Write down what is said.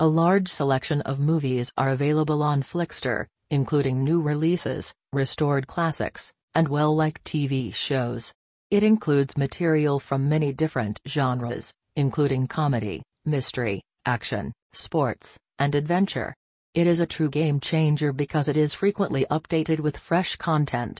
A large selection of movies are available on Flixtor, including new releases, restored classics, and well-liked TV shows. It includes material from many different genres, including comedy, mystery, action, sports, and adventure. It is a true game changer because it is frequently updated with fresh content.